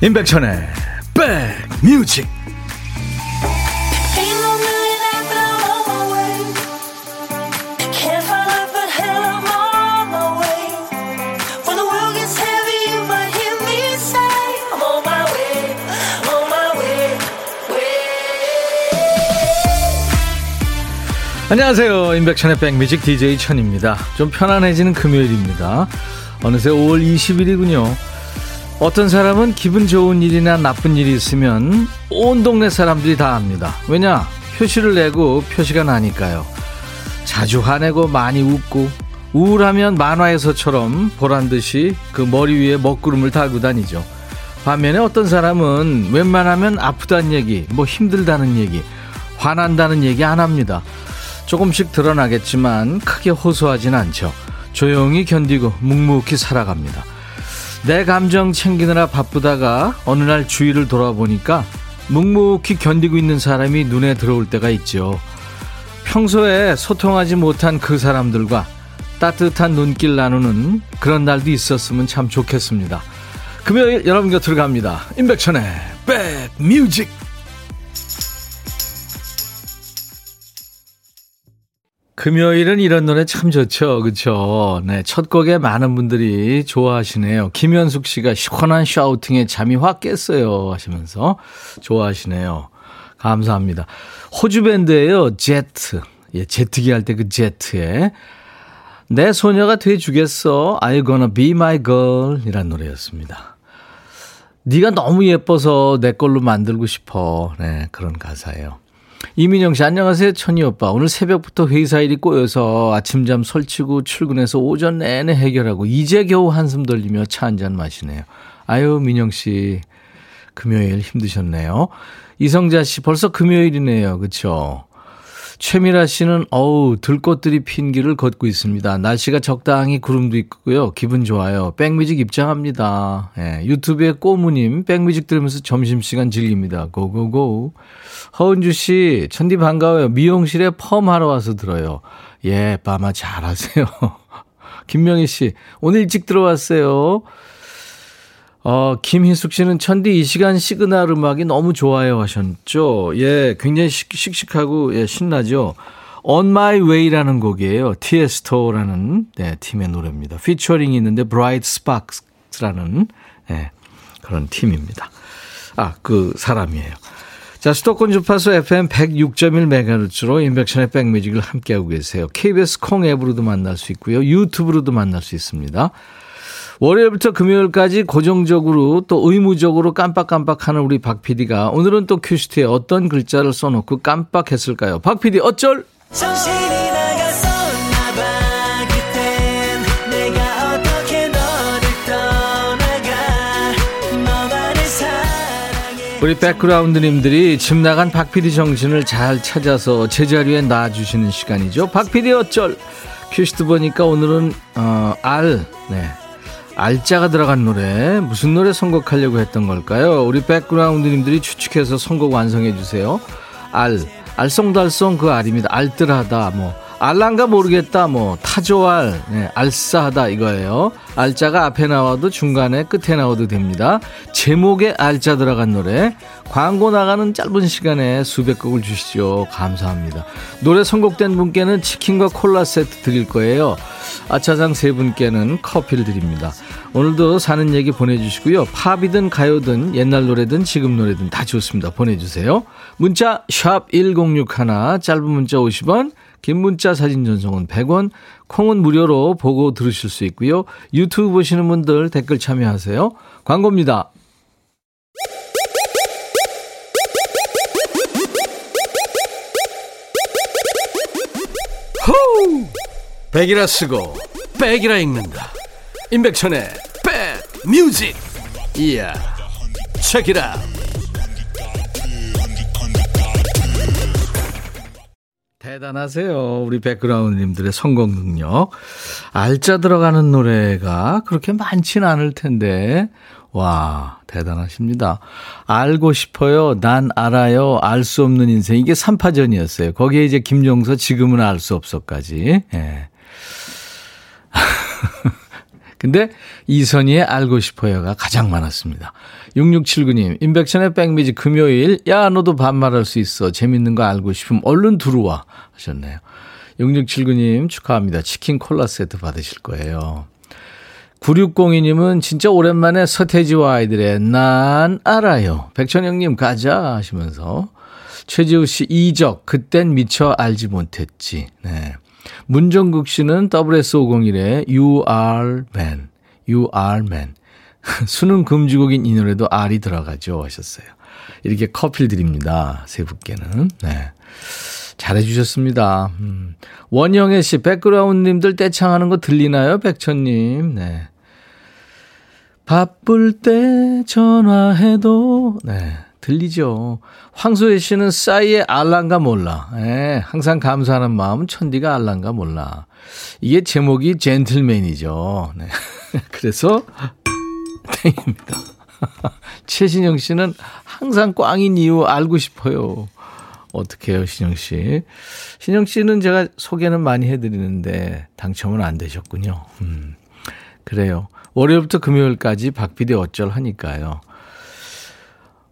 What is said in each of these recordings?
임백천의 백뮤직. 안녕하세요. 임백천의 백뮤직 DJ 천입니다. 좀 편안해지는 금요일입니다. 어느새 5월 20일이군요 어떤 사람은 기분 좋은 일이나 나쁜 일이 있으면 온 동네 사람들이 다 압니다. 왜냐? 표시를 내고 표시가 나니까요. 자주 화내고 많이 웃고 우울하면 만화에서처럼 보란 듯이 그 머리 위에 먹구름을 달고 다니죠. 반면에 어떤 사람은 웬만하면 아프다는 얘기, 뭐 힘들다는 얘기, 화난다는 얘기 안 합니다. 조금씩 드러나겠지만 크게 호소하진 않죠. 조용히 견디고 묵묵히 살아갑니다. 내 감정 챙기느라 바쁘다가 어느 날 주위를 돌아보니까 묵묵히 견디고 있는 사람이 눈에 들어올 때가 있죠. 평소에 소통하지 못한 그 사람들과 따뜻한 눈길 나누는 그런 날도 있었으면 참 좋겠습니다. 금요일 여러분 곁으로 갑니다. 임백천의 백뮤직 금요일은 이런 노래 참 좋죠. 그렇죠. 네, 첫 곡에 많은 분들이 좋아하시네요. 김현숙 씨가 시원한 샤우팅에 잠이 확 깼어요 하시면서 좋아하시네요. 감사합니다. 호주 밴드예요. 제트. 예, 제트기 할 때 그 제트에 내 소녀가 돼 주겠어. You gonna be my girl? 이란 노래였습니다. 네가 너무 예뻐서 내 걸로 만들고 싶어. 네, 그런 가사예요. 이민영 씨, 안녕하세요. 천희 오빠. 오늘 새벽부터 회사 일이 꼬여서 아침잠 설치고 출근해서 오전 내내 해결하고 이제 겨우 한숨 돌리며 차 한 잔 마시네요. 아유, 민영 씨. 금요일 힘드셨네요. 이성자 씨, 벌써 금요일이네요. 그쵸? 최미라 씨는 어우 들꽃들이 핀 길을 걷고 있습니다. 날씨가 적당히 구름도 있고요. 기분 좋아요. 백뮤직 입장합니다. 예, 유튜브에 꼬무님 백뮤직 들으면서 점심시간 즐깁니다. 고고고. 허은주 씨 천디 반가워요. 미용실에 펌 하러 와서 들어요. 예, 빠마 잘하세요. 김명희 씨 오늘 일찍 들어왔어요. 어, 김희숙 씨는 천디 이 시간 시그널 음악이 너무 좋아요 하셨죠. 예, 굉장히 식, 씩씩하고 예, 신나죠. On My Way라는 곡이에요. 티에스토라는 네, 팀의 노래입니다. 피처링이 있는데 Bright Sparks라는 예, 그런 팀입니다. 아, 그 사람이에요. 자, 수도권 주파수 FM 106.1MHz로 인백션의 백뮤직을 함께하고 계세요. KBS 콩 앱으로도 만날 수 있고요. 유튜브로도 만날 수 있습니다. 월요일부터 금요일까지 고정적으로 또 의무적으로 깜빡깜빡하는 우리 박 PD가 오늘은 또 큐시트에 어떤 글자를 써놓고 깜빡했을까요? 박 PD 어쩔? 우리 백그라운드님들이 집 나간 박 PD 정신을 잘 찾아서 제자리에 놔주시는 시간이죠. 박 PD 어쩔? 큐시트 보니까 오늘은 어, 알, 네, 알자가 들어간 노래 무슨 노래 선곡하려고 했던 걸까요? 우리 백그라운드님들이 추측해서 선곡 완성해 주세요. 알 알쏭달쏭 그 알입니다. 알뜰하다 뭐 알란가 모르겠다 뭐. 타조알. 네, 알싸하다 이거예요. 알자가 앞에 나와도 중간에 끝에 나와도 됩니다. 제목에 알자 들어간 노래. 광고 나가는 짧은 시간에 수백 곡을 주시죠 감사합니다. 노래 선곡된 분께는 치킨과 콜라 세트 드릴 거예요. 아차장 세 분께는 커피를 드립니다. 오늘도 사는 얘기 보내주시고요. 팝이든 가요든 옛날 노래든 지금 노래든 다 좋습니다. 보내주세요. 문자 샵 1061 짧은 문자 50원 긴 문자 사진 전송은 100원, 콩은 무료로 보고 들으실 수 있고요. 유튜브 보시는 분들 댓글 참여하세요. 광고입니다. 호우! 백이라 쓰고 백이라 읽는다. 임백천의 백 뮤직. 이야. 책이라. 대단하세요. 우리 백그라운드님들의 성공 능력. 알짜 들어가는 노래가 그렇게 많지는 않을 텐데. 와, 대단하십니다. 알고 싶어요. 난 알아요. 알 수 없는 인생. 이게 3파전이었어요. 거기에 이제 김종서 지금은 알 수 없어까지. 예. 근데 이선희의 알고 싶어요가 가장 많았습니다. 6679님, 인백션의 백미지 금요일, 야, 너도 반말할 수 있어. 재밌는 거 알고 싶으면 얼른 들어와. 하셨네요. 6679님 축하합니다. 치킨 콜라 세트 받으실 거예요. 9602님은 진짜 오랜만에 서태지와 아이들의 난 알아요. 백천영님 가자 하시면서 최지우 씨 이적 그땐 미처 알지 못했지. 네. 문정국 씨는 WS501의 You are man. You are man. 수능 금지곡인 이 노래도 R이 들어가죠 하셨어요. 이렇게 커피를 드립니다. 세 분께는. 네. 잘해주셨습니다. 음. 원영애 씨, 백그라운드님들 떼창하는 거 들리나요? 백천님. 네. 바쁠 때 전화해도, 네. 들리죠. 황소혜 씨는 싸이의 알란가 몰라. 네, 항상 감사하는 마음 천디가 알란가 몰라. 이게 제목이 젠틀맨이죠. 네. 그래서 땡입니다. 최신영 씨는 항상 꽝인 이유 알고 싶어요. 어떻게 해요, 신영 씨? 신영 씨는 제가 소개는 많이 해드리는데 당첨은 안 되셨군요. 음, 그래요. 월요일부터 금요일까지 박PD 어쩔 하니까요.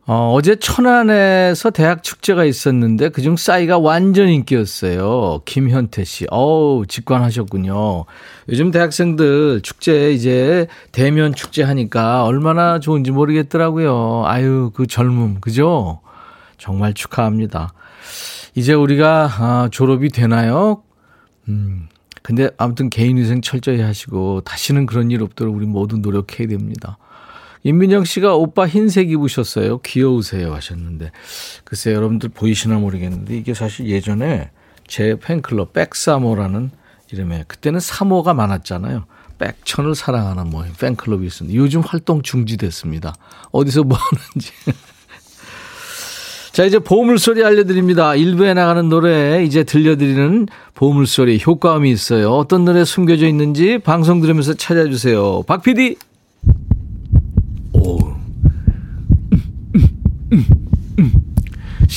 어, 어제 천안에서 대학 축제가 있었는데 그중 싸이가 완전 인기였어요. 김현태 씨. 어우, 직관하셨군요. 요즘 대학생들 축제 이제 대면 축제 하니까 얼마나 좋은지 모르겠더라고요. 아유, 그 젊음. 그죠? 정말 축하합니다. 이제 우리가 아, 졸업이 되나요? 음. 근데 아무튼 개인 위생 철저히 하시고 다시는 그런 일 없도록 우리 모두 노력해야 됩니다. 임민영 씨가 오빠 흰색 입으셨어요. 귀여우세요 하셨는데 글쎄 여러분들 보이시나 모르겠는데 이게 사실 예전에 제 팬클럽 백사모라는 이름에 그때는 사모가 많았잖아요. 백천을 사랑하는 뭐 팬클럽이 있었는데 요즘 활동 중지됐습니다. 어디서 뭐 하는지 자, 이제 보물소리 알려드립니다. 일부에 나가는 노래 이제 들려드리는 보물소리 효과음이 있어요. 어떤 노래 숨겨져 있는지 방송 들으면서 찾아주세요. 박 PD! 오.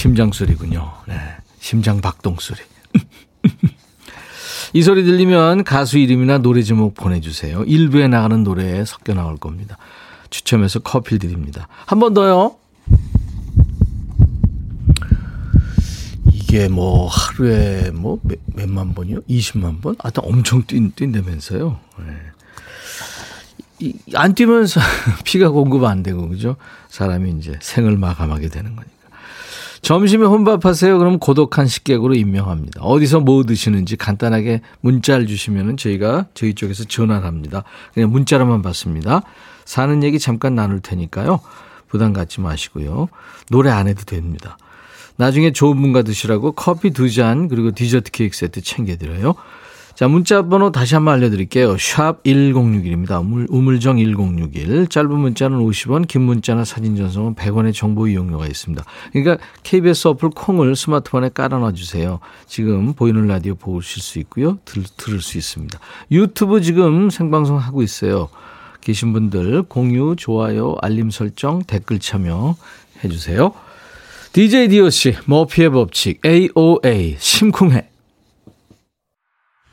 심장 소리군요. 네. 심장 박동 소리. 이 소리 들리면 가수 이름이나 노래 제목 보내주세요. 일부에 나가는 노래에 섞여 나올 겁니다. 추첨해서 커피 드립니다. 한 번 더요. 이게 뭐 하루에 뭐 몇, 몇만 번이요? 20만 번? 하여튼 엄청 뛴, 뛴다면서요. 네. 이, 안 뛰면 피가 공급 안 되고, 그죠? 사람이 이제 생을 마감하게 되는 거니까. 점심에 혼밥하세요. 그럼 고독한 식객으로 임명합니다. 어디서 뭐 드시는지 간단하게 문자를 주시면은 저희가 저희 쪽에서 전화를 합니다. 그냥 문자로만 받습니다. 사는 얘기 잠깐 나눌 테니까요. 부담 갖지 마시고요. 노래 안 해도 됩니다. 나중에 좋은 분과 드시라고 커피 두 잔 그리고 디저트 케이크 세트 챙겨드려요. 자, 문자 번호 다시 한번 알려드릴게요. 샵 1061입니다. 우물정 1061. 짧은 문자는 50원, 긴 문자나 사진 전송은 100원의 정보 이용료가 있습니다. 그러니까 KBS 어플 콩을 스마트폰에 깔아놔 주세요. 지금 보이는 라디오 보실 수 있고요. 들, 들을 수 있습니다. 유튜브 지금 생방송 하고 있어요. 계신 분들 공유, 좋아요, 알림 설정, 댓글 참여 해 주세요. DJ DOC, 머피의 법칙, AOA, 심쿵해.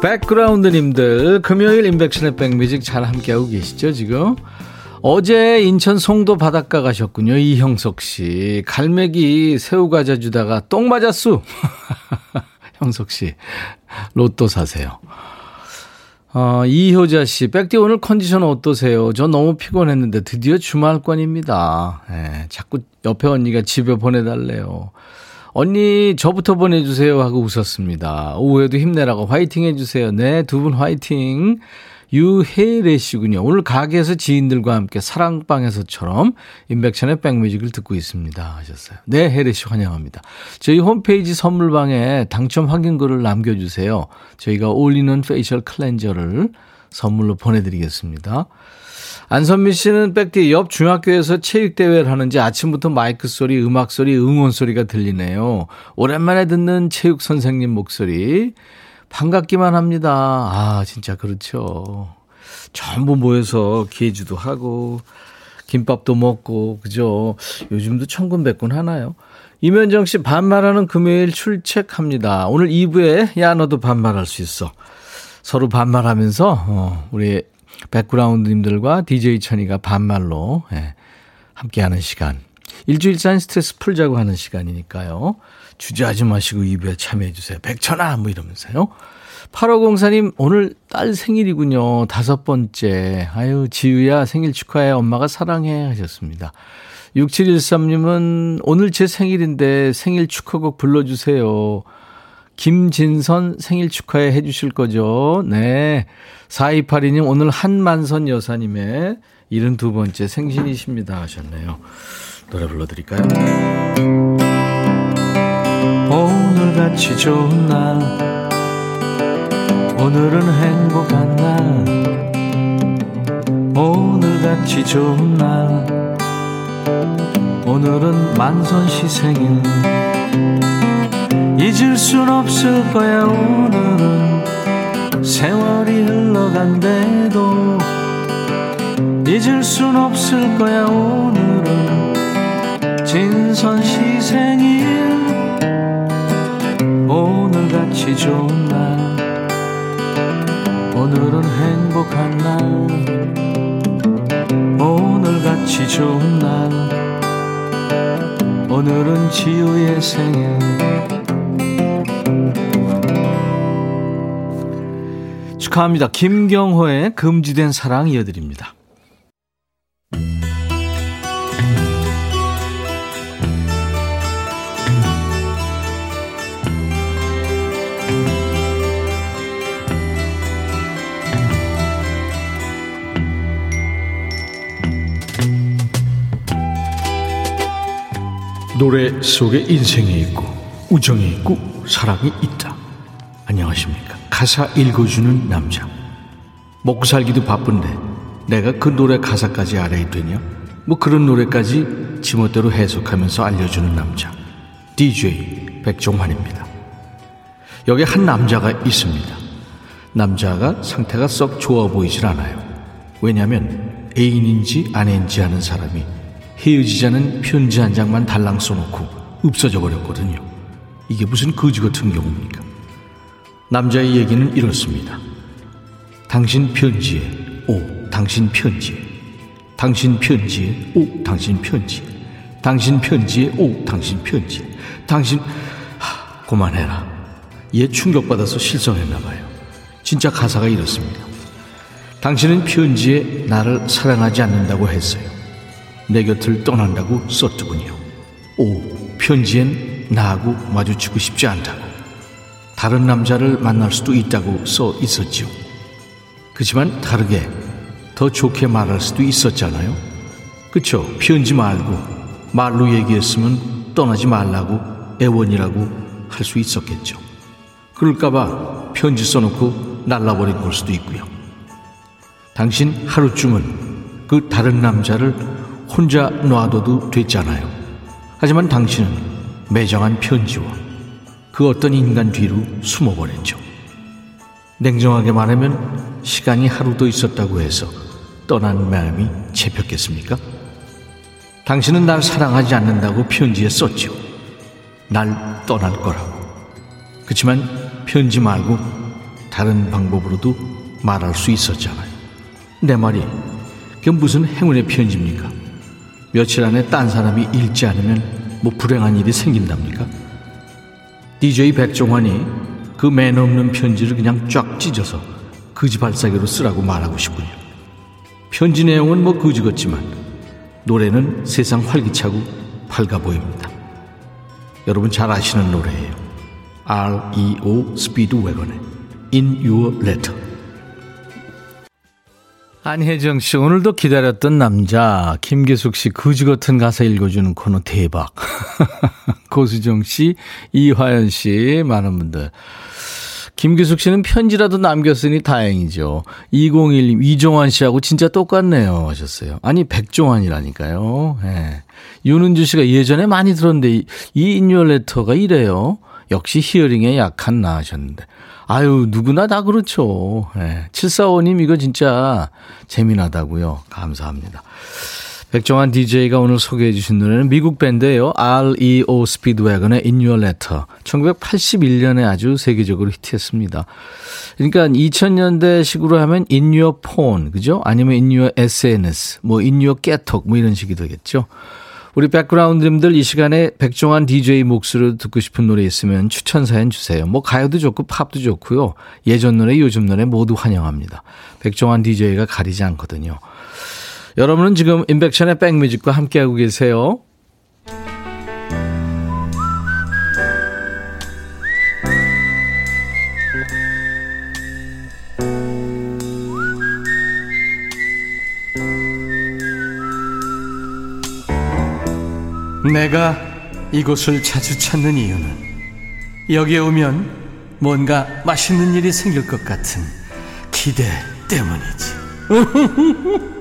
백그라운드님들, 금요일 인백션의 백뮤직 잘 함께하고 계시죠, 지금? 어제 인천 송도 바닷가 가셨군요. 이형석 씨. 갈매기 새우 과자 주다가 똥 맞았수. 형석 씨, 로또 사세요. 어, 이효자 씨, 백디 오늘 컨디션 어떠세요? 저 너무 피곤했는데 드디어 주말권입니다. 예, 자꾸 옆에 언니가 집에 보내달래요. 언니, 저부터 보내주세요 하고 웃었습니다. 오후에도 힘내라고 화이팅 해주세요. 네, 두 분 화이팅. 유혜래 씨군요. 오늘 가게에서 지인들과 함께 사랑방에서처럼 임백천의 백뮤직을 듣고 있습니다. 하셨어요. 네, 혜래 씨 환영합니다. 저희 홈페이지 선물방에 당첨 확인글을 남겨주세요. 저희가 올리는 facial cleanser를 선물로 보내드리겠습니다. 안선미 씨는 백디 옆 중학교에서 체육대회를 하는지 아침부터 마이크 소리, 음악 소리, 응원 소리가 들리네요. 오랜만에 듣는 체육 선생님 목소리. 반갑기만 합니다. 아, 진짜 그렇죠. 전부 모여서 기회주도 하고, 김밥도 먹고, 그죠? 요즘도 천군백군 하나요? 이면정 씨 반말하는 금요일 출첵합니다. 오늘 2부에 야 너도 반말할 수 있어. 서로 반말하면서 어, 우리 백그라운드님들과 DJ 천이가 반말로 예, 함께하는 시간. 일주일 산 스트레스 풀자고 하는 시간이니까요. 주저하지 마시고 2부에 참여해 주세요. 백천아 뭐 이러면서요. 8504님 오늘 딸 생일이군요. 다섯 번째. 아유 지우야 생일 축하해. 엄마가 사랑해 하셨습니다. 6713님은 오늘 제 생일인데 생일 축하곡 불러주세요. 김진선 생일 축하해 해 주실 거죠? 네. 4282님 오늘 한만선 여사님의 72번째 생신이십니다 하셨네요. 노래 불러드릴까요? 오늘 같이 좋은 날 오늘은 행복한 날 오늘 같이 좋은 날 오늘은 만선 씨 생일 잊을 순 없을 거야 오늘은. 세월이 흘러간대도 잊을 순 없을 거야 오늘은. 진선 시 생일 오늘같이 좋은 날. 오늘은 행복한 날. 오늘같이 좋은 날. 오늘은 지우의 생일 축하합니다. 김경호의 금지된 사랑 이어드립니다. 노래 속에 인생이 있고 우정이 있고 사랑이 있다. 가사 읽어주는 남자. 먹고 살기도 바쁜데 내가 그 노래 가사까지 알아야 되냐? 뭐 그런 노래까지 지멋대로 해석하면서 알려주는 남자. DJ 백종환입니다. 여기 한 남자가 있습니다. 남자가 상태가 썩 좋아 보이질 않아요. 왜냐하면 애인인지 아내인지 하는 사람이 헤어지자는 편지 한 장만 달랑 써놓고 없어져 버렸거든요. 이게 무슨 거지 같은 경우입니까? 남자의 얘기는 이렇습니다. 당신 편지에 오 당신 편지에 당신 편지에 오 당신 편지에 당신 편지에 오 당신 편지에 당신 하, 그만해라. 얘 충격받아서 실성했나 봐요. 진짜 가사가 이렇습니다. 당신은 편지에 나를 사랑하지 않는다고 했어요. 내 곁을 떠난다고 썼더군요. 오, 편지엔 나하고 마주치고 싶지 않다고. 다른 남자를 만날 수도 있다고 써 있었지요. 그지만 다르게 더 좋게 말할 수도 있었잖아요. 그쵸? 편지 말고 말로 얘기했으면 떠나지 말라고 애원이라고 할 수 있었겠죠. 그럴까봐 편지 써놓고 날라버린 걸 수도 있고요. 당신 하루쯤은 그 다른 남자를 혼자 놔둬도 됐잖아요. 하지만 당신은 매정한 편지와 그 어떤 인간 뒤로 숨어버렸죠. 냉정하게 말하면 시간이 하루도 있었다고 해서 떠난 마음이 채폈겠습니까? 당신은 날 사랑하지 않는다고 편지에 썼죠. 날 떠날 거라고. 그렇지만 편지 말고 다른 방법으로도 말할 수 있었잖아요. 내 말이 그게 무슨 행운의 편지입니까? 며칠 안에 딴 사람이 읽지 않으면 뭐 불행한 일이 생긴답니까? DJ 백종환이 그 매너 없는 편지를 그냥 쫙 찢어서 그지 발사기로 쓰라고 말하고 싶군요. 편지 내용은 뭐 그지 같지만 노래는 세상 활기차고 밝아 보입니다. 여러분 잘 아시는 노래예요. REO 웨건의 In Your Letter. 안혜정 씨, 오늘도 기다렸던 남자, 김계숙 씨, 그지 같은 가사 읽어주는 코너 대박. 고수정 씨, 이화연 씨, 많은 분들. 김규숙 씨는 편지라도 남겼으니 다행이죠. 201님, 이종환 씨하고 진짜 똑같네요. 하셨어요. 아니, 백종환이라니까요. 예. 윤은주 씨가 예전에 많이 들었는데, 이, 이 인유얼레터가 이래요. 역시 히어링에 약한 나 하셨는데. 아유, 누구나 다 그렇죠. 예. 745님, 이거 진짜 재미나다고요. 감사합니다. 백종환 DJ가 오늘 소개해 주신 노래는 미국 밴드예요. REO 스피드웨건의 In Your Letter. 1981년에 아주 세계적으로 히트했습니다. 그러니까 2000년대 식으로 하면 In Your Phone, 그죠? 아니면 In Your SNS, 뭐 In Your 깨톡, 뭐 이런 식이 되겠죠. 우리 백그라운드님들 이 시간에 백종환 DJ 목소리를 듣고 싶은 노래 있으면 추천 사연 주세요. 뭐 가요도 좋고 팝도 좋고요. 예전 노래, 요즘 노래 모두 환영합니다. 백종환 DJ가 가리지 않거든요. 여러분은 지금 인백션의 백뮤직과 함께하고 계세요. 내가 이곳을 자주 찾는 이유는 여기에 오면 뭔가 맛있는 일이 생길 것 같은 기대 때문이지.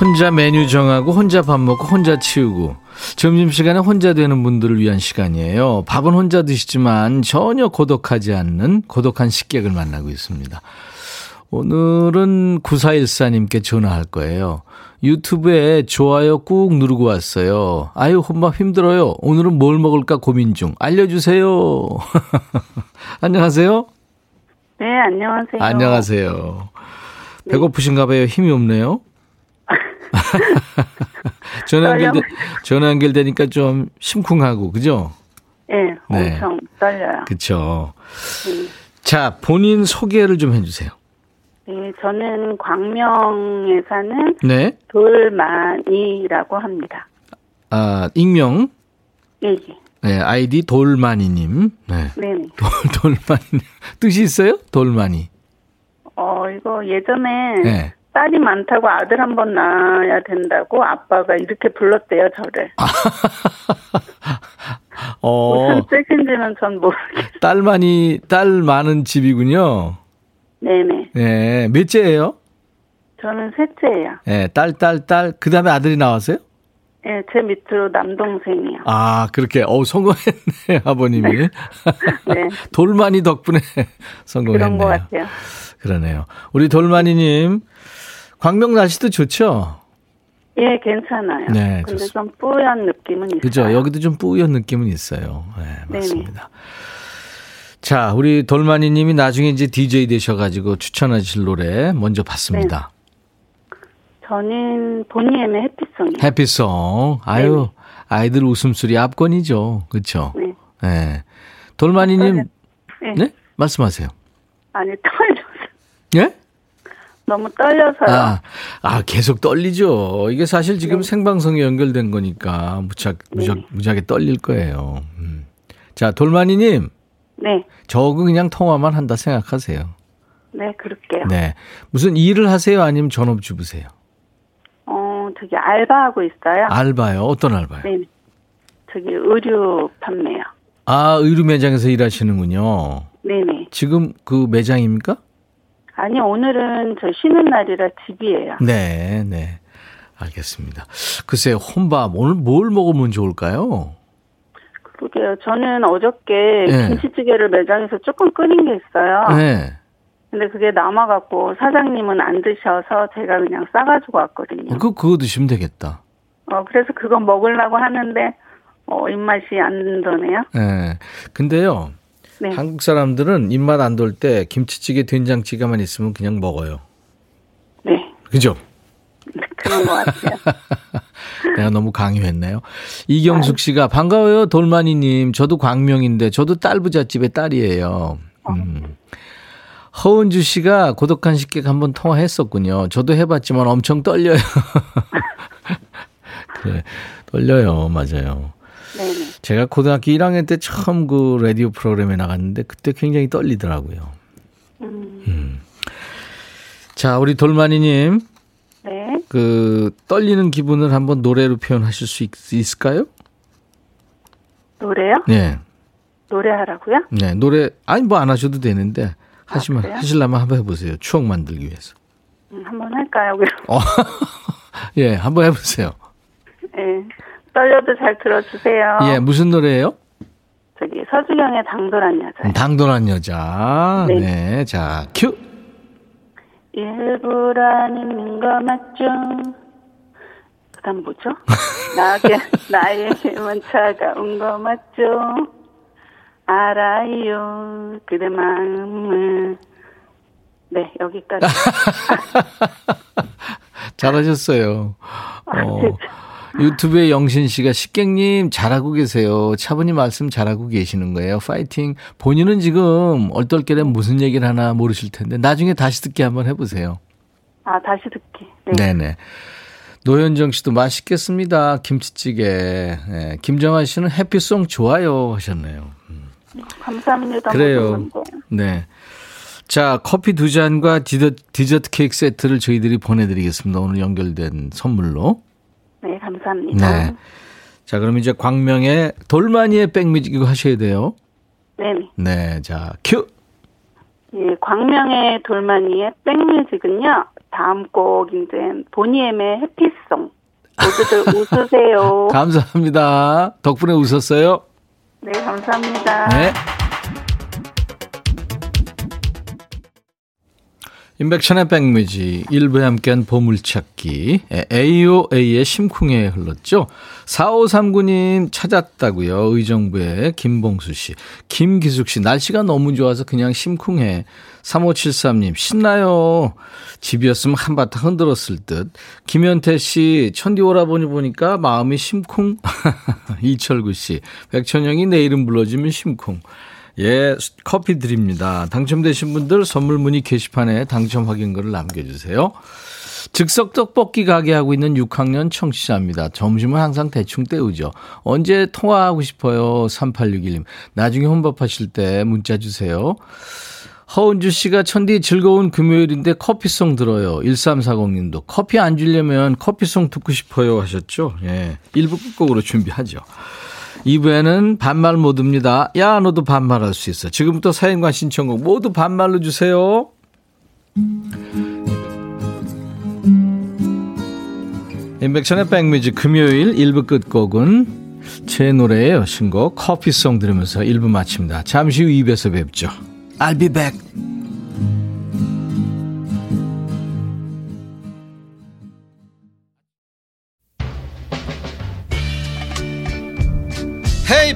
혼자 메뉴 정하고 혼자 밥 먹고 혼자 치우고 점심시간에 혼자 되는 분들을 위한 시간이에요. 밥은 혼자 드시지만 전혀 고독하지 않는 고독한 식객을 만나고 있습니다. 오늘은 9414님께 전화할 거예요. 유튜브에 좋아요 꾹 누르고 왔어요. 아유, 혼밥 힘들어요. 오늘은 뭘 먹을까 고민 중. 알려주세요. 안녕하세요. 네, 안녕하세요. 안녕하세요. 배고프신가 봐요. 힘이 없네요. 전화 연결 전화 연결되니까 좀 심쿵하고 그죠? 네, 네. 엄청 떨려요. 그렇죠. 네. 자, 본인 소개를 좀 해주세요. 네, 저는 광명에 사는 네. 돌만이라고 합니다. 아, 익명? 네. 네, 아이디 돌만이님. 네. 네. 돌, 돌만이. 뜻이 있어요? 돌만이. 어, 이거 예전에 네. 딸이 많다고 아들 한 번 낳아야 된다고 아빠가 이렇게 불렀대요, 저를. 어. 무슨 뜻인지는 전 모르겠어요. 딸 많이, 딸 많은 집이군요. 네네. 네, 몇째예요? 저는 셋째예요. 네, 딸, 딸, 딸. 그 다음에 아들이 나왔어요? 네, 제 밑으로 남동생이요. 아, 그렇게. 어 성공했네, 아버님이. 네. 네. 돌만이 덕분에 성공했네요. 그런 것 같아요. 그러네요. 우리 돌만이님, 광명 날씨도 좋죠? 예, 괜찮아요. 네, 근데 좋습니다. 좀 뿌연 느낌은 있어요. 그죠. 여기도 좀 뿌연 느낌은 있어요. 네, 맞습니다. 네네. 자, 우리 돌마니 님이 나중에 이제 DJ 되셔가지고 추천하실 노래 먼저 봤습니다. 네. 저는 보니엠의 해피송이요. 해피송. 아유, 네 아이들 웃음소리 압권이죠. 그렇죠? 네. 네. 돌마니 님, 네. 네? 말씀하세요. 아니, 떨려서. 예? 너무 떨려서요. 아, 아 계속 떨리죠. 이게 사실 지금 네. 생방송에 연결된 거니까 무척, 무척, 네. 무지하게 떨릴 거예요. 음. 자, 돌마니님. 네. 저거 그냥 통화만 한다 생각하세요. 네, 그럴게요. 네. 무슨 일을 하세요? 아니면 전업주부세요? 어, 저기 알바하고 있어요. 알바요? 어떤 알바요? 네. 저기 의류 판매요. 아, 의류 매장에서 일하시는군요. 네네. 지금 그 매장입니까? 아니, 오늘은 저 쉬는 날이라 집이에요. 네, 네. 알겠습니다. 글쎄, 혼밥, 오늘 뭘 먹으면 좋을까요? 그러게요. 저는 어저께 네. 김치찌개를 매장에서 조금 끓인 게 있어요. 네. 근데 그게 남아갖고 사장님은 안 드셔서 제가 그냥 싸가지고 왔거든요. 그, 그거 드시면 되겠다. 어, 그래서 그거 먹으려고 하는데, 어, 입맛이 안 도네요. 네. 근데요. 네. 한국 사람들은 입맛 안 돌 때 김치찌개, 된장찌개만 있으면 그냥 먹어요. 네. 그죠? 그런 것 같아요. 내가 너무 강요했나요? 이경숙 씨가 반가워요, 돌마니님. 저도 광명인데 저도 딸 부잣집의 딸이에요. 음. 허은주 씨가 고독한 식객 한번 통화했었군요. 저도 해봤지만 엄청 떨려요. 그래, 떨려요, 맞아요. 네네. 제가 고등학교 1학년 때 처음 그 라디오 프로그램에 나갔는데 그때 굉장히 떨리더라고요. 음. 음. 자, 우리 돌마니님. 네. 그 떨리는 기분을 한번 노래로 표현하실 수 있, 있을까요? 노래요? 네. 노래하라고요? 네, 노래 아니 뭐 안 하셔도 되는데 하시면 아, 하실라면 한번 해보세요. 추억 만들기 위해서. 음, 한번 할까요? 어, 예, 한번 해보세요. 예, 떨려도 잘 들어주세요. 예, 무슨 노래예요? 저기 서주경의 당돌한 여자. 당돌한 여자. 네. 네, 자 큐. 일부라는 거 맞죠? 그 다음 뭐죠? 나게 나의 힘은 차가운 거 맞죠? 알아요 그대 마음을 네 여기까지 잘하셨어요. 아, 어, 유튜브에 영신 씨가 식객님 잘하고 계세요. 차분히 말씀 잘하고 계시는 거예요. 파이팅. 본인은 지금 얼떨결에 무슨 얘기를 하나 모르실 텐데 나중에 다시 듣기 한번 해보세요. 아 다시 듣기. 네. 네네. 노현정 씨도 맛있겠습니다. 김치찌개. 네. 김정아 씨는 해피송 좋아요 하셨네요. 음. 감사합니다. 그래요. 네. 자, 커피 두 잔과 디저트, 디저트 케이크 세트를 저희들이 보내드리겠습니다. 오늘 연결된 선물로. 네, 감사합니다. 네. 자, 그럼 이제 광명의 돌마니의 백뮤직 이거 하셔야 돼요. 네. 네, 자, 큐! 예, 광명의 돌마니의 백뮤직은요, 다음 곡인제 보니엠의 해피송. 모두들 웃으세요. 감사합니다. 덕분에 웃었어요. 네, 감사합니다. 네. 인백션의 백뮤지 일부에 함께한 보물찾기 AOA의 심쿵에 흘렀죠. 4539님 찾았다고요. 의정부의 김봉수 씨. 김기숙 씨 날씨가 너무 좋아서 그냥 심쿵해. 3573님 신나요. 집이었으면 한바탕 흔들었을 듯. 김현태 씨 천디 오라버니 보니까 마음이 심쿵. 이철구 씨 백천영이 내 이름 불러주면 심쿵. 예, 커피 드립니다. 당첨되신 분들 선물 문의 게시판에 당첨 확인글을 남겨주세요. 즉석 떡볶이 가게 하고 있는 6학년 청취자입니다. 점심은 항상 대충 때우죠. 언제 통화하고 싶어요? 3861님. 나중에 혼밥하실 때 문자 주세요. 허은주 씨가 천디 즐거운 금요일인데 커피송 들어요. 1340님도 커피 안 주려면 커피송 듣고 싶어요 하셨죠? 예. 1부 끝곡으로 준비하죠. 2부에는 반말 모드입니다. 야, 너도 반말할 수 있어. 지금부터 사연과 신청곡 모두 반말로 주세요. 인백션의 백뮤직 금요일 1부 끝곡은 제 노래예요. 신곡 커피송 들으면서 1부 마칩니다. 잠시 후 2부에서 뵙죠. I'll be back.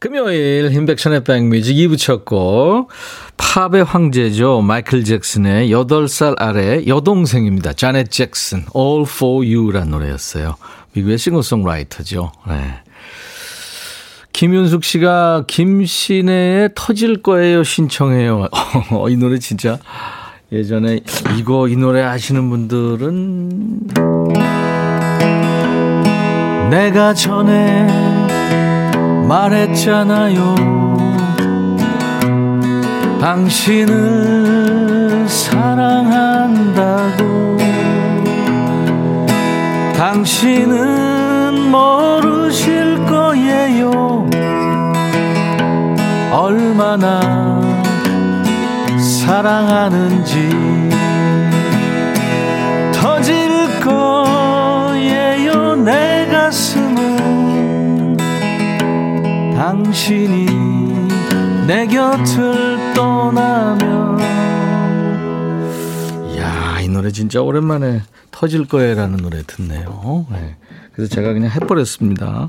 금요일 임백천의 백뮤직 2부 쳤고 팝의 황제죠. 마이클 잭슨의 8살 아래 여동생입니다. 자넷 잭슨 All For You라는 노래였어요. 미국의 싱어송라이터죠. 네. 김윤숙 씨가 김신혜의 터질 거예요 신청해요. 이 노래 진짜 예전에 이거 이 노래 아시는 분들은 내가 전에 말했잖아요. 당신을 사랑한다고. 당신은 모르실 거예요. 얼마나 사랑하는지 터질 거예요 내 가슴은 당신이 내 곁을 떠나면 야, 이 노래 진짜 오랜만에 터질 거예라는 노래 듣네요. 네. 그래서 제가 그냥 해버렸습니다.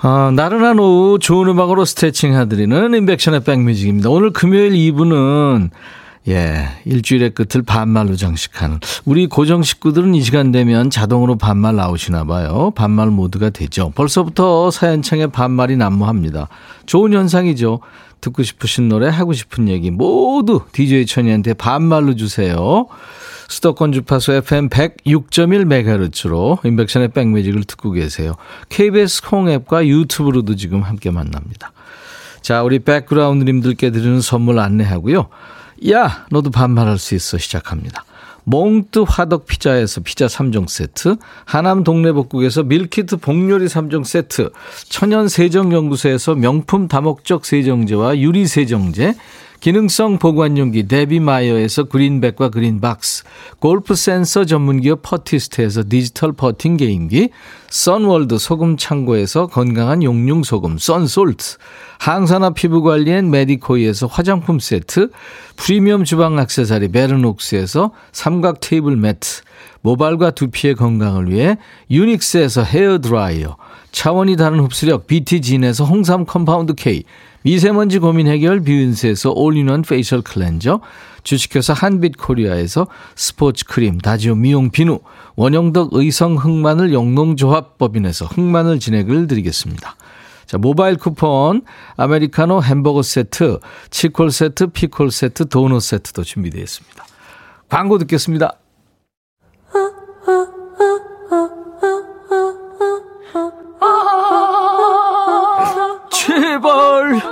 아, 나른한 오후 좋은 음악으로 스트레칭 해드리는 인백션의 백뮤직입니다. 오늘 금요일 2부는 예, 일주일의 끝을 반말로 장식하는. 우리 고정 식구들은 이 시간 되면 자동으로 반말 나오시나 봐요. 반말 모드가 되죠. 벌써부터 사연창에 반말이 난무합니다. 좋은 현상이죠. 듣고 싶으신 노래, 하고 싶은 얘기 모두 DJ 천이한테 반말로 주세요. 수도권 주파수 FM 106.1MHz로 인백션의 백뮤직을 듣고 계세요. KBS 콩앱과 유튜브로도 지금 함께 만납니다. 자, 우리 백그라운드님들께 드리는 선물 안내하고요. 야, 너도 반말할 수 있어 시작합니다. 몽뜨 화덕 피자에서 피자 3종 세트, 하남 동네복국에서 밀키트 복요리 3종 세트, 천연 세정연구소에서 명품 다목적 세정제와 유리 세정제, 기능성 보관용기 데비마이어에서 그린백과 그린박스, 골프 센서 전문기업 퍼티스트에서 디지털 퍼팅 게임기, 선월드 소금 창고에서 건강한 용융 소금 썬솔트, 항산화 피부 관리엔 메디코이에서 화장품 세트, 프리미엄 주방 액세서리 베르녹스에서 삼각 테이블 매트, 모발과 두피의 건강을 위해 유닉스에서 헤어 드라이어, 차원이 다른 흡수력 BT진에서 홍삼 컴파운드 K, 미세먼지 고민 해결 뷰인스에서 all-in-one facial cleanser, 주식회사 한빛코리아에서 스포츠 크림 다지오 미용 비누, 원형덕 의성 흑마늘 영농조합법인에서 흑마늘 진액을 드리겠습니다. 자, 모바일 쿠폰, 아메리카노 햄버거 세트, 치콜 세트, 피콜 세트, 도넛 세트도 준비되어 있습니다. 광고 듣겠습니다. 제발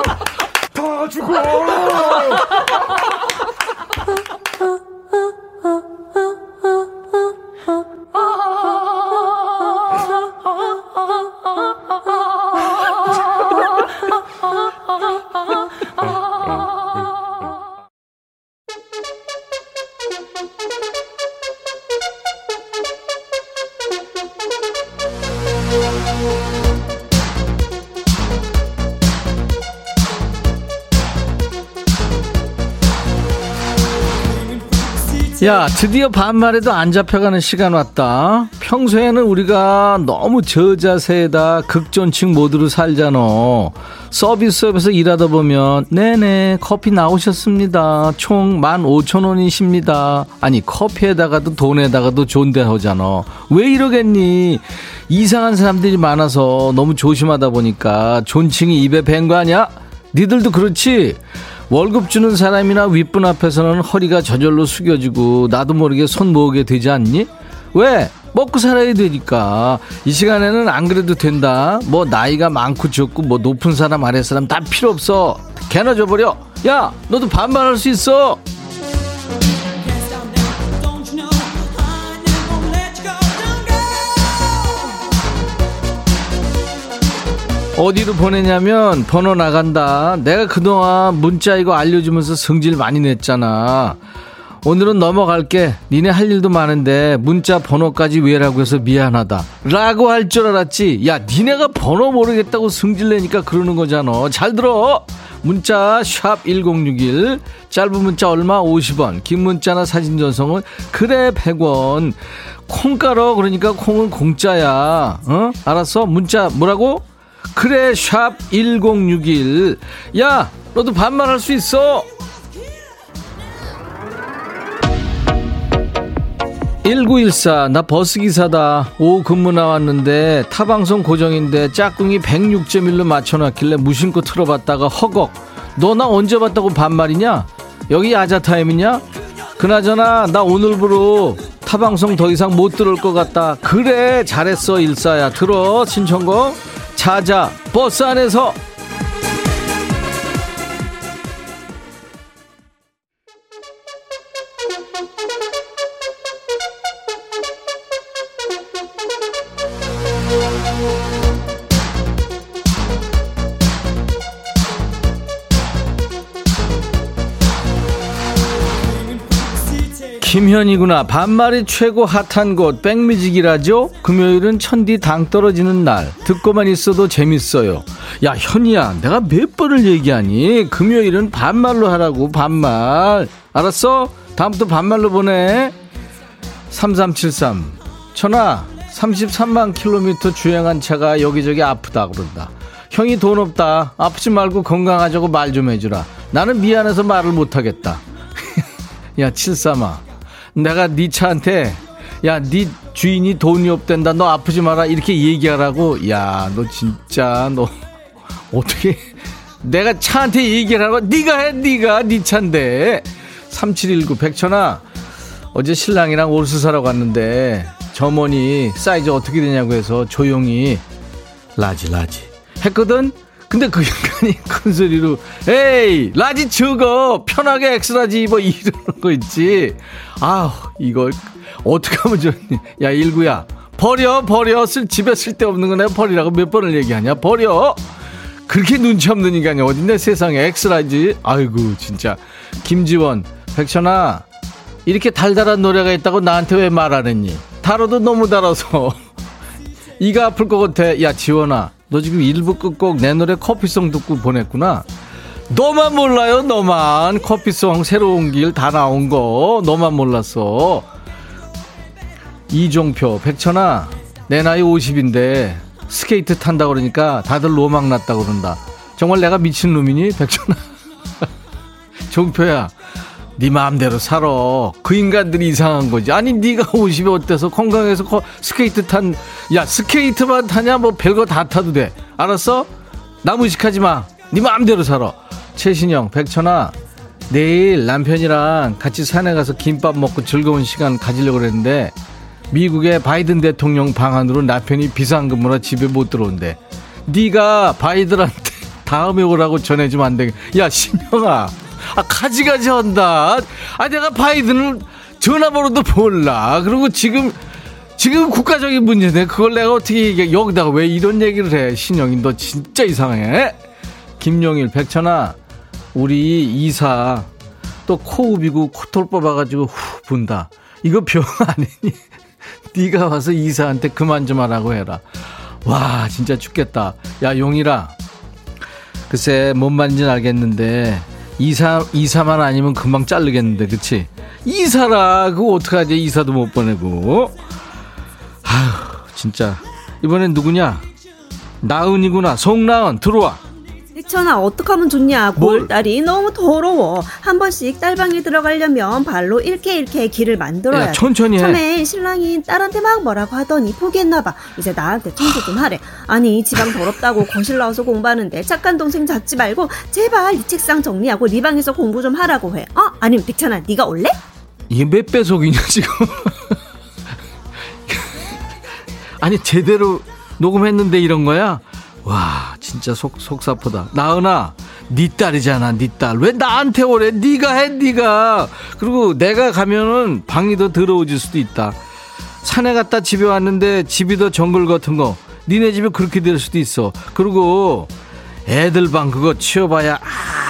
드디어 반말에도 안 잡혀가는 시간 왔다. 평소에는 우리가 너무 저자세에다 극존칭 모드로 살잖아. 서비스업에서 일하다 보면, 네네, 커피 나오셨습니다. 총 15,000원이십니다. 아니, 커피에다가도 돈에다가도 존대하잖아. 왜 이러겠니? 이상한 사람들이 많아서 너무 조심하다 보니까 존칭이 입에 밴 거 아니야? 니들도 그렇지? 월급 주는 사람이나 윗분 앞에서는 허리가 저절로 숙여지고 나도 모르게 손 모으게 되지 않니? 왜? 먹고 살아야 되니까. 이 시간에는 안 그래도 된다. 뭐 나이가 많고 적고 뭐 높은 사람 아래 사람 다 필요 없어. 개나 줘버려. 야 너도 반말할 수 있어 어디로 보내냐면 번호 나간다. 내가 그동안 문자 이거 알려주면서 성질 많이 냈잖아. 오늘은 넘어갈게. 니네 할 일도 많은데 문자 번호까지 왜라고 해서 미안하다. 라고 할 줄 알았지. 야, 니네가 번호 모르겠다고 성질 내니까 그러는 거잖아. 잘 들어. 문자 샵 1061. 짧은 문자 얼마 50원. 긴 문자나 사진 전송은 그래 100원. 콩가루 그러니까 콩은 공짜야. 어? 알았어? 문자 뭐라고? 그래 샵 1061. 야 너도 반말할 수 있어. 1914, 나 버스기사다. 오후 근무 나왔는데, 타방송 고정인데, 짝꿍이 106.1로 맞춰놨길래 무심코 틀어봤다가 허걱. 너 나 언제 봤다고 반말이냐? 여기 야자타임이냐? 그나저나, 나 오늘부로 타방송 더 이상 못 들을 것 같다. 그래, 잘했어, 일사야. 들어, 신청곡. 자자 버스 안에서 김현이구나. 반말이 최고 핫한 곳 백뮤직이라죠? 금요일은 천디 당 떨어지는 날. 듣고만 있어도 재밌어요. 야 현이야 내가 몇 번을 얘기하니? 금요일은 반말로 하라고 반말. 알았어? 다음부터 반말로 보내. 3373 천아 33만 킬로미터 주행한 차가 여기저기 아프다 그런다. 형이 돈 없다. 아프지 말고 건강하자고 말 좀 해주라. 나는 미안해서 말을 못하겠다. 야, 칠삼아. 내가 네 차한테 야, 네 주인이 돈이 없댄다. 너 아프지 마라. 이렇게 얘기하라고. 야, 너 진짜 너 어떻게 내가 차한테 얘기를 하라고 네가 해. 네가 네 차인데. 3719 백천아. 어제 신랑이랑 옷을 사러 갔는데 점원이 사이즈 어떻게 되냐고 해서 조용히 large large 했거든. 근데 그 인간이 큰 소리로 에이 large 적어 편하게 X-large 입어. 이러는 거 있지. 아 이걸 어떻게 하면 좋니? 야 일구야. 버려 버려. 쓸 집에 쓸데없는 거 내가 버리라고 몇 번을 얘기하냐? 버려. 그렇게 눈치 없는 인간이 어딨냐 세상에. X-large. 아이고 진짜. 김지원 백천아 이렇게 달달한 노래가 있다고 나한테 왜 말 안 했니? 달아도 너무 달아서. 이가 아플 것 같아. 야 지원아 너 지금 일부 끝곡 내 노래 커피송 듣고 보냈구나. 너만 몰라요, 너만. 커피송 새로운 길 다 나온 거. 너만 몰랐어. 이종표, 백천아, 내 나이 50인데 스케이트 탄다 그러니까 다들 노망 났다 그런다. 정말 내가 미친 놈이니? 백천아. 종표야, 네 마음대로 살아. 그 인간들이 이상한 거지. 아니 네가 50에 어때서 건강해서 스케이트 탄, 야 스케이트만 타냐 뭐 별거 다 타도 돼. 알았어? 나 무식하지 마. 네 마음대로 살아. 최신영, 백천아, 내일 남편이랑 같이 산에 가서 김밥 먹고 즐거운 시간 가지려고 그랬는데 미국의 바이든 대통령 방안으로 남편이 비상근무라 집에 못 들어온대. 네가 바이든한테 다음에 오라고 전해주면 안 돼. 야 신영아. 아, 가지가지 한다. 아, 내가 바이든을 전화번호도 몰라. 그리고 지금, 지금 국가적인 문제인데 그걸 내가 어떻게 얘기해. 여기다가 왜 이런 얘기를 해. 신영이, 너 진짜 이상해. 김용일, 백천아, 우리 이사 또 코우비고 코털 뽑아가지고 후 분다. 이거 병 아니니? 네가 와서 이사한테 그만 좀 하라고 해라. 와, 진짜 죽겠다. 야, 용일아. 글쎄, 뭔 말인지는 알겠는데, 이사, 이사만 아니면 금방 자르겠는데, 그치? 이사라, 그거 어떡하지? 이사도 못 보내고. 아휴, 진짜. 이번엔 누구냐? 나은이구나. 송나은, 들어와. 백천아 어떡하면 좋냐 골다리 너무 더러워. 한 번씩 딸방에 들어가려면 발로 이렇게 이렇게 길을 만들어야 야, 천천히 해. 처음에 신랑이 딸한테 막 뭐라고 하더니 포기했나봐. 이제 나한테 청소 좀 하래. 아니 집안 더럽다고 거실 나와서 공부하는데 착한 동생 잡지 말고 제발 이 책상 정리하고 네 방에서 공부 좀 하라고 해. 어? 아니면 백천아 네가 올래? 이게 몇 배속이냐 지금? 아니 제대로 녹음했는데 이런 거야? 와 진짜 속 속사포다. 나은아 네 딸이잖아 네 딸. 왜 나한테 오래? 네가 해 네가. 그리고 내가 가면은 방이 더 더러워질 수도 있다. 산에 갔다 집에 왔는데 집이 더 정글 같은 거. 니네 집에 그렇게 될 수도 있어. 그리고 애들 방 그거 치워봐야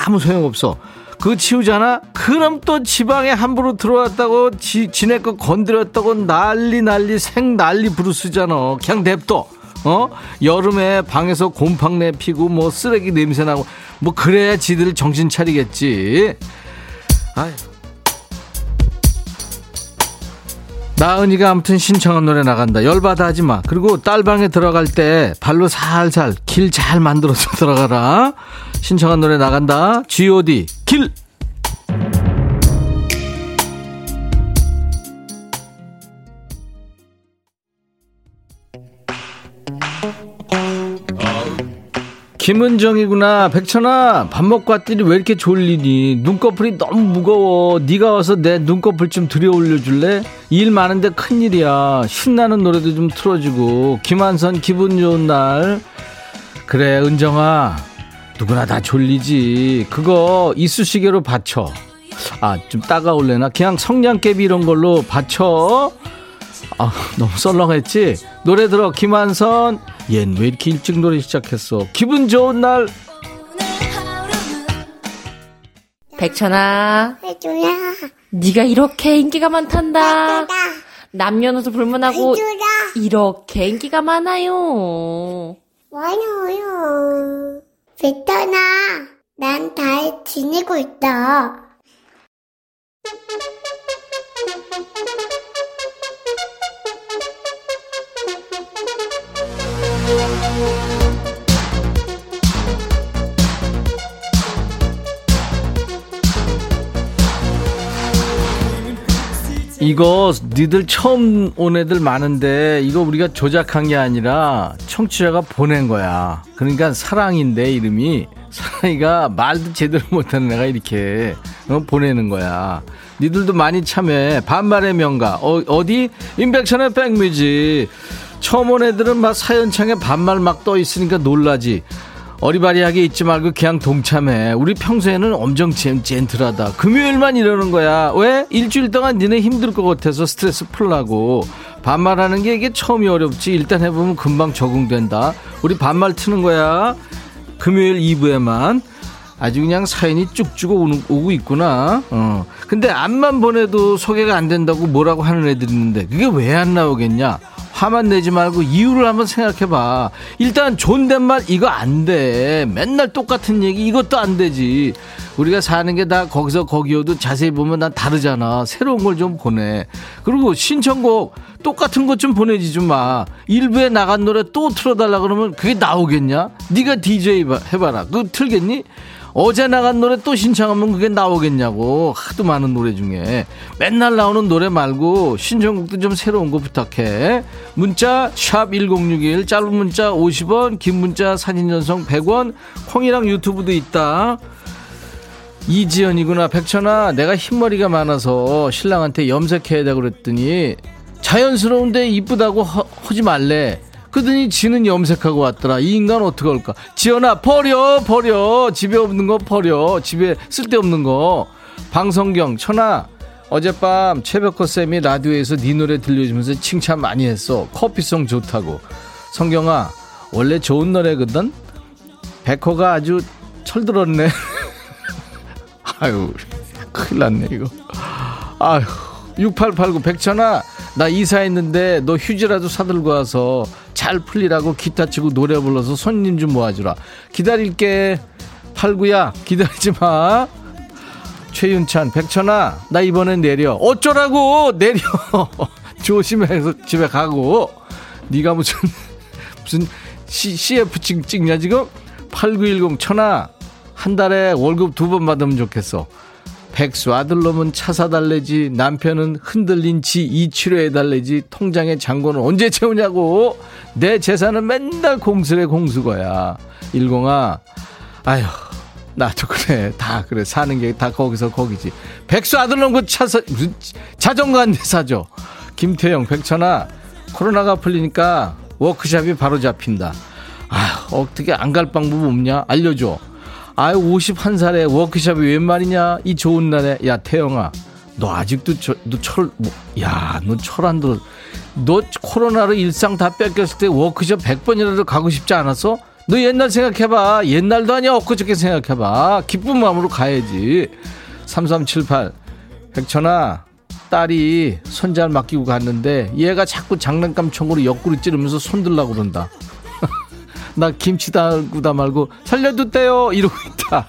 아무 소용없어. 그거 치우잖아? 그럼 또 지방에 함부로 들어왔다고 지, 지네 거 건드렸다고 난리 난리 생 난리 부르스잖아. 그냥 냅둬 어? 여름에 방에서 곰팡내 피고 뭐 쓰레기 냄새 나고 뭐 그래야 지들 정신 차리겠지. 아유. 나은이가 아무튼 신청한 노래 나간다. 열받아 하지 마. 그리고 딸방에 들어갈 때 발로 살살 길 잘 만들어서 들어가라. 신청한 노래 나간다. G.O.D. 길. 김은정이구나. 백천아 밥 먹고 왔더니 왜 이렇게 졸리니? 눈꺼풀이 너무 무거워. 네가 와서 내 눈꺼풀 좀 들여 올려줄래? 일 많은데 큰일이야. 신나는 노래도 좀 틀어주고. 김한선 기분 좋은 날. 그래 은정아. 누구나 다 졸리지. 그거 이쑤시개로 받쳐. 아 좀 따가울래나? 그냥 성냥개비 이런 걸로 받쳐 아 너무 썰렁했지 노래 들어 김한선 얜 왜 이렇게 일찍 노래 시작했어? 기분 좋은 날. 백천아. 해줘야. 네가 이렇게 인기가 많단다. 남녀노소 불문하고 이렇게 인기가 많아요. 많아요. 베터나, 난잘 지내고 있다. 이거 니들 처음 온 애들 많은데 이거 우리가 조작한 게 아니라 청취자가 보낸 거야. 그러니까 사랑인데 이름이 사랑이가 말도 제대로 못하는 애가 이렇게 어, 보내는 거야. 니들도 많이 참여해. 반말의 명가. 어, 디 임백천의 백뮤직. 처음 온 애들은 막 사연창에 반말 막 떠 있으니까 놀라지. 어리바리하게 있지 말고 그냥 동참해. 우리 평소에는 엄청 젠틀하다. 금요일만 이러는 거야. 왜? 일주일 동안 니네 힘들 것 같아서 스트레스 풀라고. 반말하는 게 이게 처음이 어렵지. 일단 해보면 금방 적응된다. 우리 반말 트는 거야. 금요일 2부에만. 아주 그냥 사연이 쭉쭉 오고 있구나. 어. 근데 앞만 보내도 소개가 안 된다고 뭐라고 하는 애들이 있는데 그게 왜 안 나오겠냐? 화만 내지 말고 이유를 한번 생각해봐. 일단 존댓말 이거 안 돼. 맨날 똑같은 얘기 이것도 안 되지. 우리가 사는 게 다 거기서 거기여도 자세히 보면 난 다르잖아. 새로운 걸 좀 보내. 그리고 신청곡 똑같은 것 좀 보내지 좀 마. 일부에 나간 노래 또 틀어달라 그러면 그게 나오겠냐? 네가 DJ 해봐라. 그거 틀겠니? 어제 나간 노래 또 신청하면 그게 나오겠냐고. 하도 많은 노래 중에. 맨날 나오는 노래 말고 신청곡도 좀 새로운 거 부탁해. 문자 샵 1061 짧은 문자 50원 긴 문자 사진 전송 100원 콩이랑 유튜브도 있다. 이지연이구나. 백천아 내가 흰머리가 많아서 신랑한테 염색해야 되고 그랬더니 자연스러운데 이쁘다고 하지 말래 그러더니 지는 염색하고 왔더라. 이 인간 어떻게 할까? 지연아, 버려, 버려. 집에 없는 거 버려. 집에 쓸데없는 거. 방성경, 천아, 어젯밤 최백호 쌤이 라디오에서 네 노래 들려주면서 칭찬 많이 했어. 커피송 좋다고. 성경아, 원래 좋은 노래거든? 백호가 아주 철들었네. 아유, 큰일 났네, 이거. 아유, 6889 백천아, 나 이사했는데 너 휴지라도 사들고 와서 잘 풀리라고 기타 치고 노래 불러서 손님 좀 모아주라. 기다릴게. 팔구야, 기다리지 마. 최윤찬, 백천아, 나 이번엔 내려. 어쩌라고! 내려! 조심해서 집에 가고. 네가 무슨, 무슨 C, CF 찍, 찍냐, 지금? 8910, 천아, 한 달에 월급 두 번 받으면 좋겠어. 백수 아들놈은 차 사달래지 남편은 흔들린 지 이 치료해달래지 통장에 잔고는 언제 채우냐고. 내 재산은 맨날 공수래 공수거야. 일공아 아휴 나도 그래. 다 그래. 사는 게 다 거기서 거기지. 백수 아들놈 그 차 사, 자전거 한 대 사줘. 김태영 백천아 코로나가 풀리니까 워크샵이 바로 잡힌다. 아 어떻게 안 갈 방법 없냐? 알려줘 아유 51살에 워크숍이 웬 말이냐? 이 좋은 날에 야 태영아 너 아직도 저, 너철 뭐, 야너 철안 들어. 너 코로나로 일상 다 뺏겼을 때 워크숍 100번이라도 가고 싶지 않았어? 너 옛날 생각해봐. 옛날도 아니야. 엊그저께 생각해봐. 기쁜 마음으로 가야지. 3378 백천아 딸이 손 잘 맡기고 갔는데 얘가 자꾸 장난감 총으로 옆구리 찌르면서 손들라고 그런다 나 김치 담그다 말고 살려두대요 이러고 있다.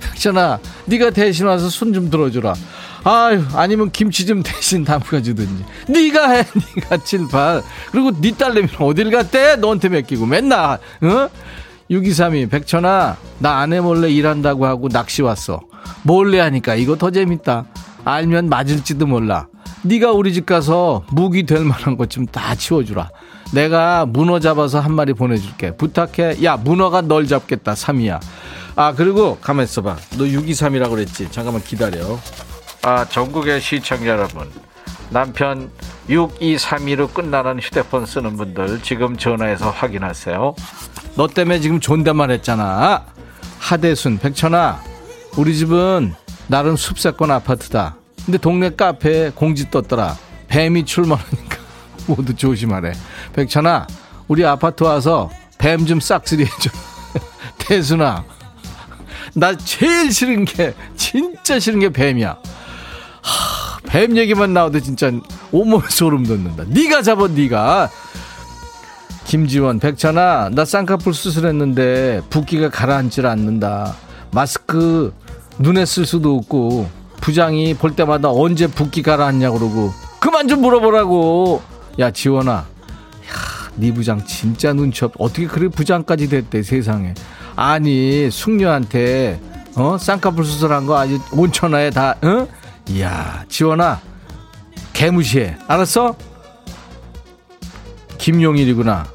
백천아, 네가 대신 와서 손 좀 들어주라. 아유, 아니면 김치 좀 대신 담가 주든지. 네가 해, 네가 칠팔. 그리고 네 딸내미는 어딜 갔대? 너한테 맡기고 맨날, 어? 6232 백천아, 나 아내 몰래 일한다고 하고 낚시 왔어. 몰래 하니까 이거 더 재밌다. 알면 맞을지도 몰라. 네가 우리 집 가서 무기 될 만한 것 좀 다 치워주라. 내가 문어 잡아서 한 마리 보내줄게. 부탁해. 야, 문어가 널 잡겠다. 3이야. 아, 그리고 가만 있어봐. 너 623이라고 그랬지? 잠깐만 기다려. 아, 전국의 시청자 여러분. 남편 6232로 끝나는 휴대폰 쓰는 분들 지금 전화해서 확인하세요. 너 때문에 지금 존댓말 했잖아. 하대순, 백천아. 우리 집은 나름 숲세권 아파트다. 근데 동네 카페에 공지 떴더라. 뱀이 출몰하니까 모두 조심하래. 백천아, 우리 아파트 와서 뱀 좀 싹쓸이 해줘. 태순아, 나 제일 싫은 게, 진짜 싫은 게 뱀이야. 하, 뱀 얘기만 나와도 진짜 온몸에 소름 돋는다. 네가 잡아 네가. 김지원, 백천아, 나 쌍꺼풀 수술했는데 붓기가 가라앉질 않는다. 마스크 눈에 쓸 수도 없고 부장이 볼 때마다 언제 붓기 가라앉냐 그러고 그만 좀 물어보라고. 야 지원아, 야, 네 부장 진짜 눈치 없. 어떻게 그래 부장까지 됐대 세상에. 아니 숙녀한테 어 쌍꺼풀 수술한 거 아주 온천하에 다 어? 이야 지원아. 개무시해. 알았어? 김용일이구나.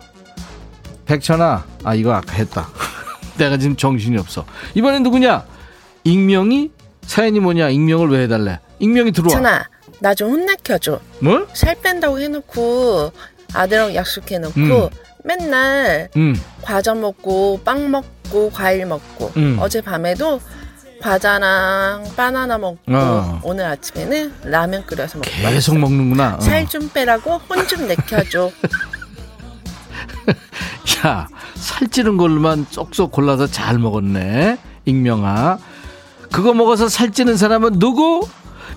백천아 아 이거 아까 했다. 내가 지금 정신이 없어. 이번엔 누구냐? 익명이? 사연이 뭐냐? 익명을 왜 해달래? 익명이 들어와. 천아 나 좀 혼내켜줘 뭘? 살 뺀다고 해놓고 아들하고 약속해놓고 음. 맨날 음. 과자 먹고 빵 먹고 과일 먹고 음. 어젯밤에도 과자랑 바나나 먹고 어. 오늘 아침에는 라면 끓여서 먹고 계속 왔어. 먹는구나 어. 살좀 빼라고 혼 좀 내켜줘 야 살찌는 걸로만 쏙쏙 골라서 잘 먹었네 익명아 그거 먹어서 살찌는 사람은 누구?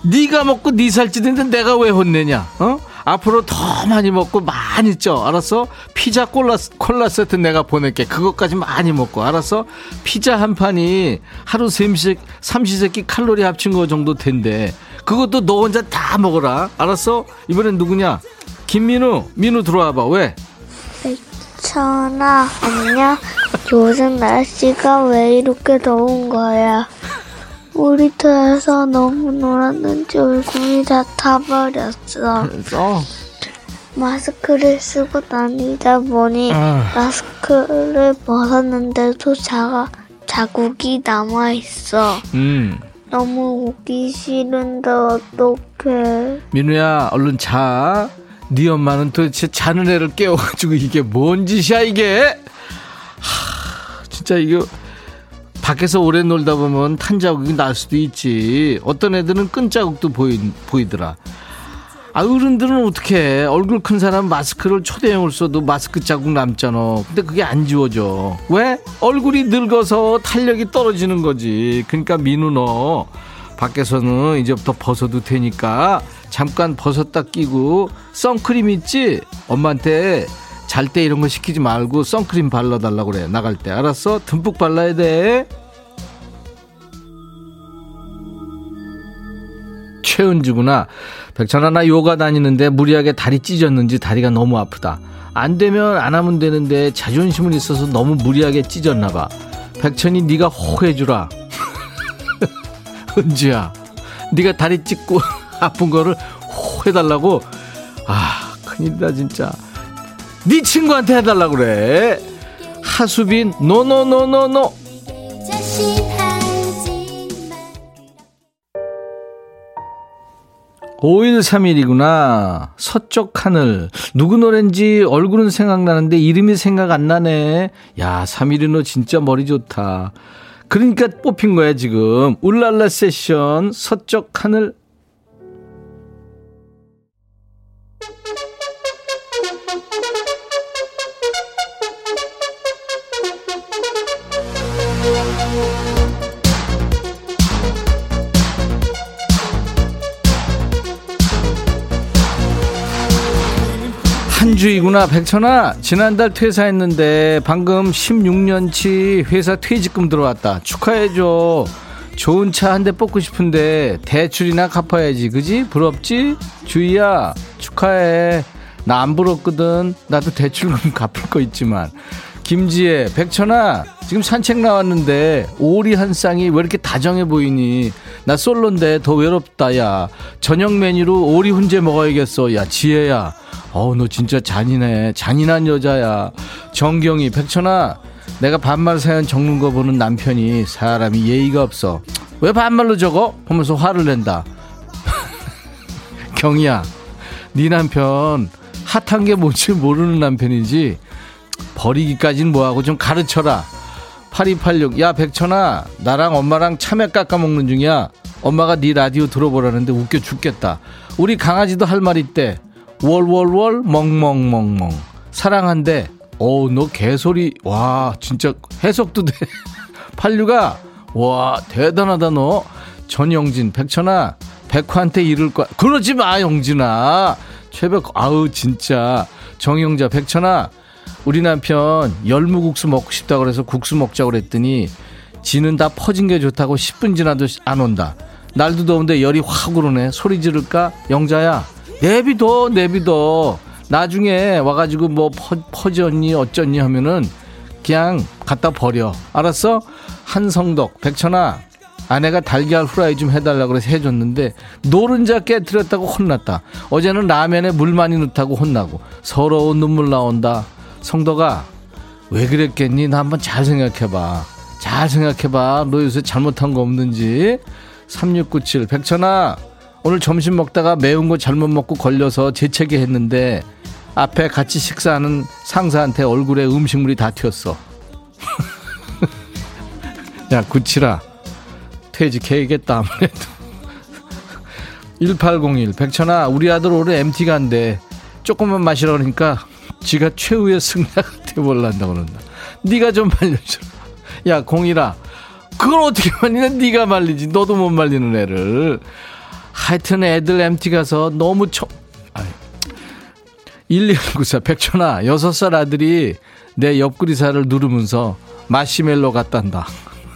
네가 먹고 네 살찌는데 내가 왜 혼내냐 어? 앞으로 더 많이 먹고 많이 쪄 알았어? 피자 콜라, 콜라 세트 내가 보낼게 그것까지 많이 먹고 알았어? 피자 한 판이 하루 삼시, 삼시세끼 칼로리 합친 거 정도 된대 그것도 너 혼자 다 먹어라 알았어? 이번엔 누구냐? 김민우 민우 들어와봐 왜? 천아 안녕 요즘 날씨가 왜 이렇게 더운 거야 우리 터에서 너무 놀았는지 얼굴이 다 타버렸어. 그래서? 마스크를 쓰고 다니다 보니 아. 마스크를 벗었는데도 자가, 자국이 남아있어. 음. 너무 웃기 싫은데 어떡해. 민우야 얼른 자. 네 엄마는 도대체 자는 애를 깨워가지고 이게 뭔 짓이야 이게. 하, 진짜 이거 밖에서 오래 놀다 보면 탄 자국이 날 수도 있지. 어떤 애들은 끈 자국도 보이, 보이더라. 아, 어른들은 어떻게 얼굴 큰 사람 마스크를 초대형을 써도 마스크 자국 남잖아. 근데 그게 안 지워져. 왜? 얼굴이 늙어서 탄력이 떨어지는 거지. 그러니까 민우 너 밖에서는 이제부터 벗어도 되니까 잠깐 벗었다 끼고 선크림 있지? 엄마한테 잘 때 이런 거 시키지 말고 선크림 발라달라고 그래. 나갈 때. 알았어? 듬뿍 발라야 돼. 최은주구나. 백천아 나 요가 다니는데 무리하게 다리 찢었는지 다리가 너무 아프다. 안 되면 안 하면 되는데 자존심은 있어서 너무 무리하게 찢었나 봐. 백천이 네가 호해주라. 은주야 네가 다리 찢고 아픈 거를 호해달라고? 아 큰일이다 진짜 네 친구한테 해달라 그래. 하수빈 노노노노노. 5일3일이구나 서쪽 하늘. 누구 노래인지 얼굴은 생각나는데 이름이 생각 안 나네. 야, 3일이 너 진짜 머리 좋다. 그러니까 뽑힌 거야, 지금. 울랄라 세션, 서쪽 하늘 주이구나. 백천아 지난달 퇴사했는데 방금 16년치 회사 퇴직금 들어왔다. 축하해줘. 좋은 차 한 대 뽑고 싶은데 대출이나 갚아야지. 그지? 부럽지? 주희야 축하해. 나 안 부럽거든. 나도 대출금 갚을 거 있지만. 김지혜 백천아 지금 산책 나왔는데 오리 한 쌍이 왜 이렇게 다정해 보이니? 나 솔로인데 더 외롭다 야. 저녁 메뉴로 오리 훈제 먹어야겠어. 야 지혜야 어우 너 진짜 잔인해. 잔인한 여자야. 정경이 백천아 내가 반말 사연 적는 거 보는 남편이 사람이 예의가 없어. 왜 반말로 적어? 하면서 화를 낸다. 경이야 네 남편 핫한 게 뭔지 모르는 남편이지? 버리기까진 뭐하고 좀 가르쳐라. 8286 야 백천아 나랑 엄마랑 참외 깎아 먹는 중이야. 엄마가 네 라디오 들어보라는데 웃겨 죽겠다. 우리 강아지도 할 말 있대 월월월 멍멍멍멍 사랑한대 어우 너 개소리 와 진짜 해석도 돼 86아 와 대단하다 너 전영진 백천아 백화한테 이를 거야. 그러지 마, 영진아. 최백, 아우, 진짜. 정영자, 백천아. 우리 남편 열무국수 먹고 싶다 그래서 국수 먹자고 그랬더니 지는 다 퍼진 게 좋다고 10분 지나도 안 온다. 날도 더운데 열이 확 오르네. 소리 지를까? 영자야, 내비둬, 내비둬. 나중에 와가지고 뭐 퍼, 퍼졌니, 어쩌니 하면은 그냥 갖다 버려. 알았어? 한성덕, 백천아, 아내가 달걀 후라이 좀 해달라 그래서 해줬는데 노른자 깨뜨렸다고 혼났다. 어제는 라면에 물 많이 넣다고 혼나고 서러운 눈물 나온다. 성덕아 왜 그랬겠니? 나 한번 잘 생각해봐. 잘 생각해봐. 너 요새 잘못한 거 없는지. 3697 백천아 오늘 점심 먹다가 매운 거 잘못 먹고 걸려서 재채기 했는데 앞에 같이 식사하는 상사한테 얼굴에 음식물이 다 튀었어. 야, 구치라. 퇴직해야겠다, 아무래도. 1801. 백천아, 우리 아들 올해 MT 간대. 조금만 마시라 그러니까 지가 최후의 승낙한테 몰란다 그런다. 네가 좀 말려줘. 야, 공이라. 그걸 어떻게 말리냐? 네가 말리지. 너도 못 말리는 애를. 하여튼 애들 MT 가서 너무 초... 1294 백천아 6살 아들이 내 옆구리살을 누르면서 마시멜로 갖단다.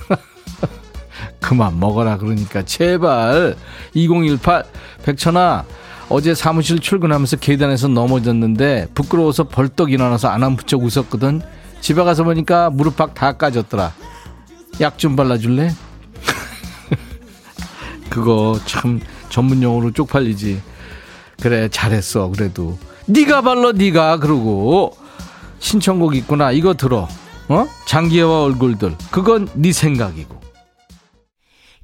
그만 먹어라 그러니까 제발. 2018 백천아 어제 사무실 출근하면서 계단에서 넘어졌는데 부끄러워서 벌떡 일어나서 안 한 부쩍 웃었거든. 집에 가서 보니까 무릎팍 다 까졌더라. 약 좀 발라줄래? 그거 참 전문 용어로 쪽팔리지. 그래 잘했어 그래도. 네가 발라 네가 그러고. 신청곡 있구나. 이거 들어. 어? 장기하와 얼굴들. 그건 네 생각이고.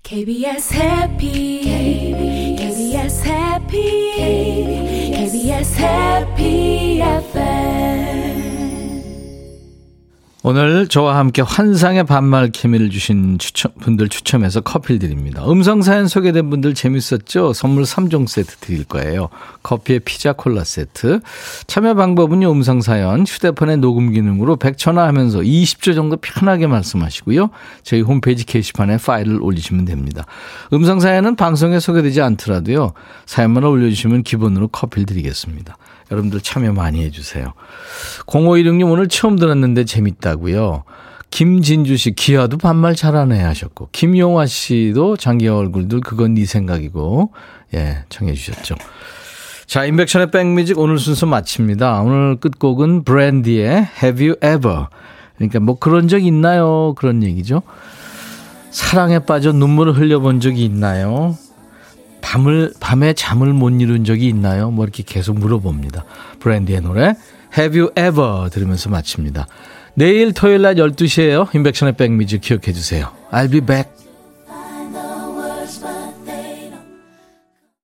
KBS 해피 KBS 해피 KBS 해피 FM 오늘 저와 함께 환상의 반말 케미를 주신 추첨, 분들 추첨해서 커피를 드립니다. 음성사연 소개된 분들 재밌었죠? 선물 3종 세트 드릴 거예요. 커피에 피자 콜라 세트. 참여 방법은요, 음성사연, 휴대폰의 녹음 기능으로 100초나 하면서 20초 정도 편하게 말씀하시고요. 저희 홈페이지 게시판에 파일을 올리시면 됩니다. 음성사연은 방송에 소개되지 않더라도요, 사연만 올려주시면 기본으로 커피를 드리겠습니다. 여러분들 참여 많이 해주세요. 0516님 오늘 처음 들었는데 재밌다고요. 김진주 씨 기아도 반말 잘하네 하셨고 김용화 씨도 장기하 얼굴들 그건 네 생각이고 예 청해 주셨죠. 자 인백션의 백뮤직 오늘 순서 마칩니다. 오늘 끝곡은 브랜디의 Have You Ever 그러니까 뭐 그런 적 있나요? 그런 얘기죠. 사랑에 빠져 눈물을 흘려본 적이 있나요? 밤을 밤에 잠을 못 이룬 적이 있나요? 뭐 이렇게 계속 물어봅니다. 브랜디의 노래 Have You Ever 들으면서 마칩니다. 내일 토요일 낮 12시에요. 인백션의 백미즈 기억해 주세요. I'll be back.